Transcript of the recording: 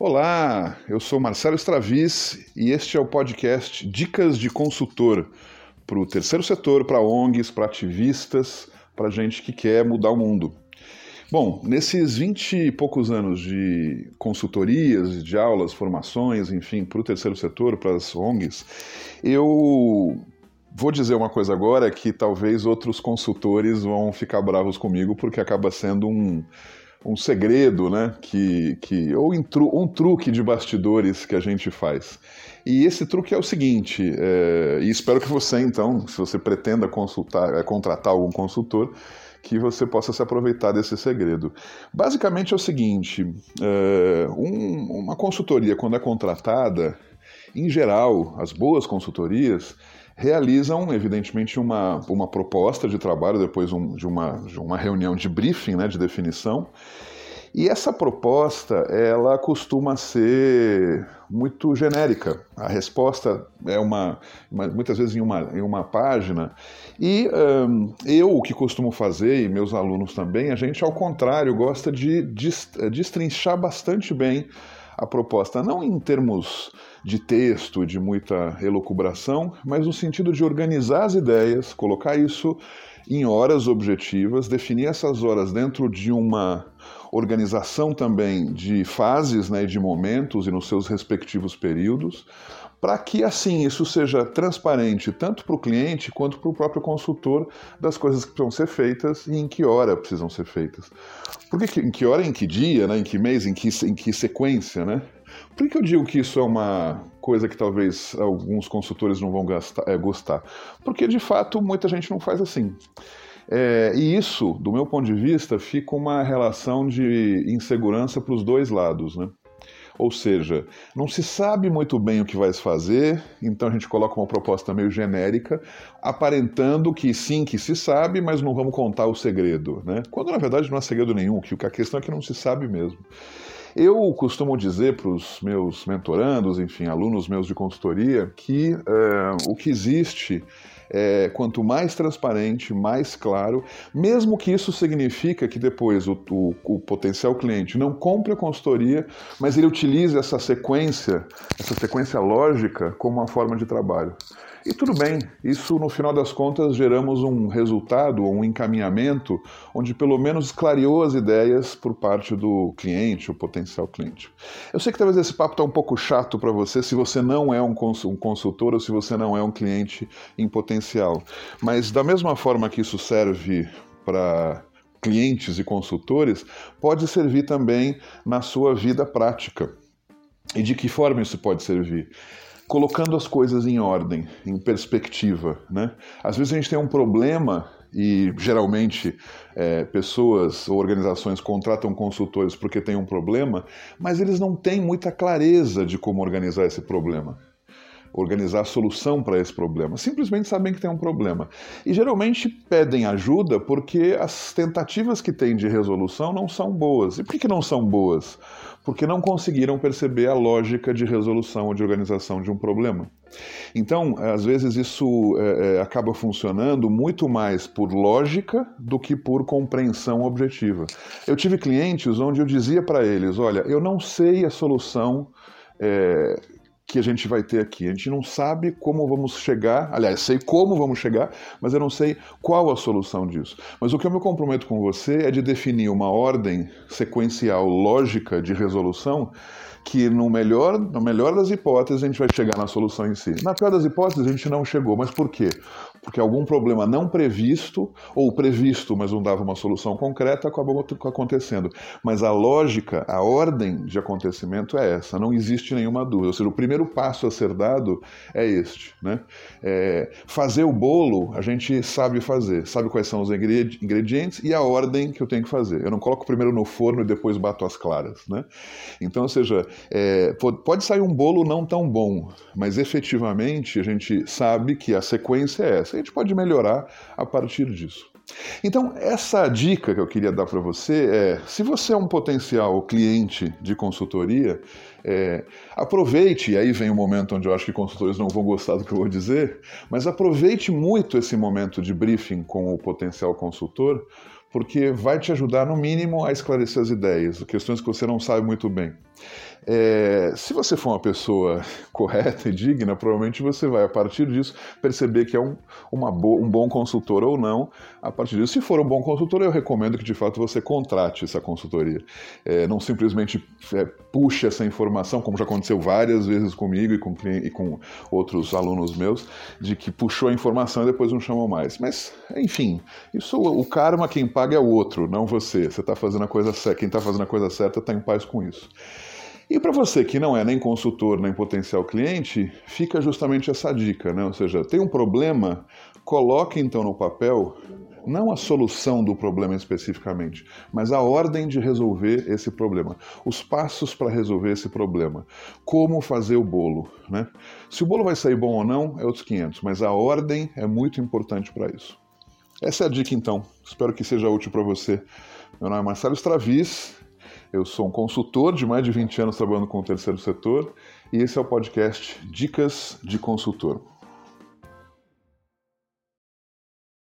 Olá, eu sou Marcelo Stravis e este é o podcast Dicas de Consultor para o terceiro setor, para ONGs, para ativistas, para gente que quer mudar o mundo. Bom, nesses 20 e poucos anos de consultorias, de aulas, formações, enfim, para o terceiro setor, para as ONGs, eu vou dizer uma coisa agora que talvez outros consultores vão ficar bravos comigo, porque acaba sendo um um segredo, né? Que, que, ou um truque de bastidores que a gente faz. E esse truque é o seguinte, é, e espero que você, então, se você pretenda consultar, é, contratar algum consultor, que você possa se aproveitar desse segredo. Basicamente é o seguinte: é, um, uma consultoria, quando é contratada, em geral, as boas consultorias realizam, evidentemente, uma, uma proposta de trabalho depois um, de, uma, de uma reunião de briefing, né, de definição. E essa proposta, ela costuma ser muito genérica. A resposta é uma, uma muitas vezes em uma, em uma página. E um, eu, o que costumo fazer, e meus alunos também, a gente, ao contrário, gosta de destrinchar bastante bem a proposta, não em termos de texto, de muita elucubração, mas no sentido de organizar as ideias, colocar isso em horas objetivas, definir essas horas dentro de uma organização também de fases, né, de momentos e nos seus respectivos períodos, para que assim isso seja transparente tanto para o cliente quanto para o próprio consultor das coisas que precisam ser feitas e em que hora precisam ser feitas. Porque em que hora, em que dia, né, em que mês, em que, em que sequência, né? Por que eu digo que isso é uma coisa que talvez alguns consultores não vão gastar, é, gostar? Porque de fato muita gente não faz assim. É, e isso, do meu ponto de vista, fica uma relação de insegurança para os dois lados, né? Ou seja, não se sabe muito bem o que vai se fazer, então a gente coloca uma proposta meio genérica, aparentando que sim, que se sabe, mas não vamos contar o segredo, né? Quando na verdade não há segredo nenhum, que a questão é que não se sabe mesmo. Eu costumo dizer para os meus mentorandos, enfim, alunos meus de consultoria, que é, o que existe é, quanto mais transparente, mais claro, mesmo que isso significa que depois o, o, o, potencial cliente não compre a consultoria, mas ele utilize essa sequência, essa sequência lógica como uma forma de trabalho. E tudo bem, isso no final das contas geramos um resultado, um encaminhamento, onde pelo menos clareou as ideias por parte do cliente, o potencial cliente. Eu sei que talvez esse papo está um pouco chato para você se você não é um consultor ou se você não é um cliente em potencial, mas da mesma forma que isso serve para clientes e consultores, pode servir também na sua vida prática. E de que forma isso pode servir? colocando as coisas em ordem, em perspectiva. Né? Às vezes a gente tem um problema e geralmente é, pessoas ou organizações contratam consultores porque tem um problema, mas eles não têm muita clareza de como organizar esse problema organizar a solução para esse problema. Simplesmente sabem que tem um problema. E geralmente pedem ajuda porque as tentativas que têm de resolução não são boas. E por que não são boas? Porque não conseguiram perceber a lógica de resolução ou de organização de um problema. Então, às vezes, isso é, é acaba funcionando muito mais por lógica do que por compreensão objetiva. Eu tive clientes onde eu dizia para eles: olha, eu não sei a solução. É, que a gente vai ter aqui. A gente não sabe como vamos chegar, aliás, sei como vamos chegar, mas eu não sei qual a solução disso. Mas o que eu me comprometo com você é de definir uma ordem sequencial lógica de resolução que no melhor, no melhor das hipóteses a gente vai chegar na solução em si. Na pior das hipóteses a gente não chegou, mas por quê? Porque algum problema não previsto ou previsto, mas não dava uma solução concreta, acabou acontecendo. Mas a lógica, a ordem de acontecimento é essa, não existe nenhuma dúvida. Ou seja, o primeiro passo a ser dado é este. Né? É, fazer o bolo a gente sabe fazer, sabe quais são os ingredientes e a ordem que eu tenho que fazer. Eu não coloco primeiro no forno e depois bato as claras. Né? Então, ou seja, é, pode sair um bolo não tão bom, mas efetivamente a gente sabe que a sequência é essa. A gente pode melhorar a partir disso. Então, essa dica que eu queria dar para você é: se você é um potencial cliente de consultoria, é, aproveite, e aí vem o momento onde eu acho que consultores não vão gostar do que eu vou dizer, mas aproveite muito esse momento de briefing com o potencial consultor, porque vai te ajudar, no mínimo, a esclarecer as ideias, questões que você não sabe muito bem. É, se você for uma pessoa correta e digna, provavelmente você vai, a partir disso, perceber que é um, uma um bom consultor ou não. A partir disso, se for um bom consultor, eu recomendo que de fato você contrate essa consultoria. É, não simplesmente é, puxe essa informação, como já aconteceu várias vezes comigo e com, e com outros alunos meus, de que puxou a informação e depois não chamou mais. Mas, enfim, isso o karma quem paga é o outro, não você. Você está fazendo a coisa certa. Quem está fazendo a coisa certa está em paz com isso. E para você que não é nem consultor nem potencial cliente, fica justamente essa dica, né? Ou seja, tem um problema, coloque então no papel não a solução do problema especificamente, mas a ordem de resolver esse problema, os passos para resolver esse problema, como fazer o bolo, né? Se o bolo vai sair bom ou não é outros 500, mas a ordem é muito importante para isso. Essa é a dica então. Espero que seja útil para você. Meu nome é Marcelo Stravis eu sou um consultor de mais de 20 anos trabalhando com o terceiro setor e esse é o podcast Dicas de Consultor.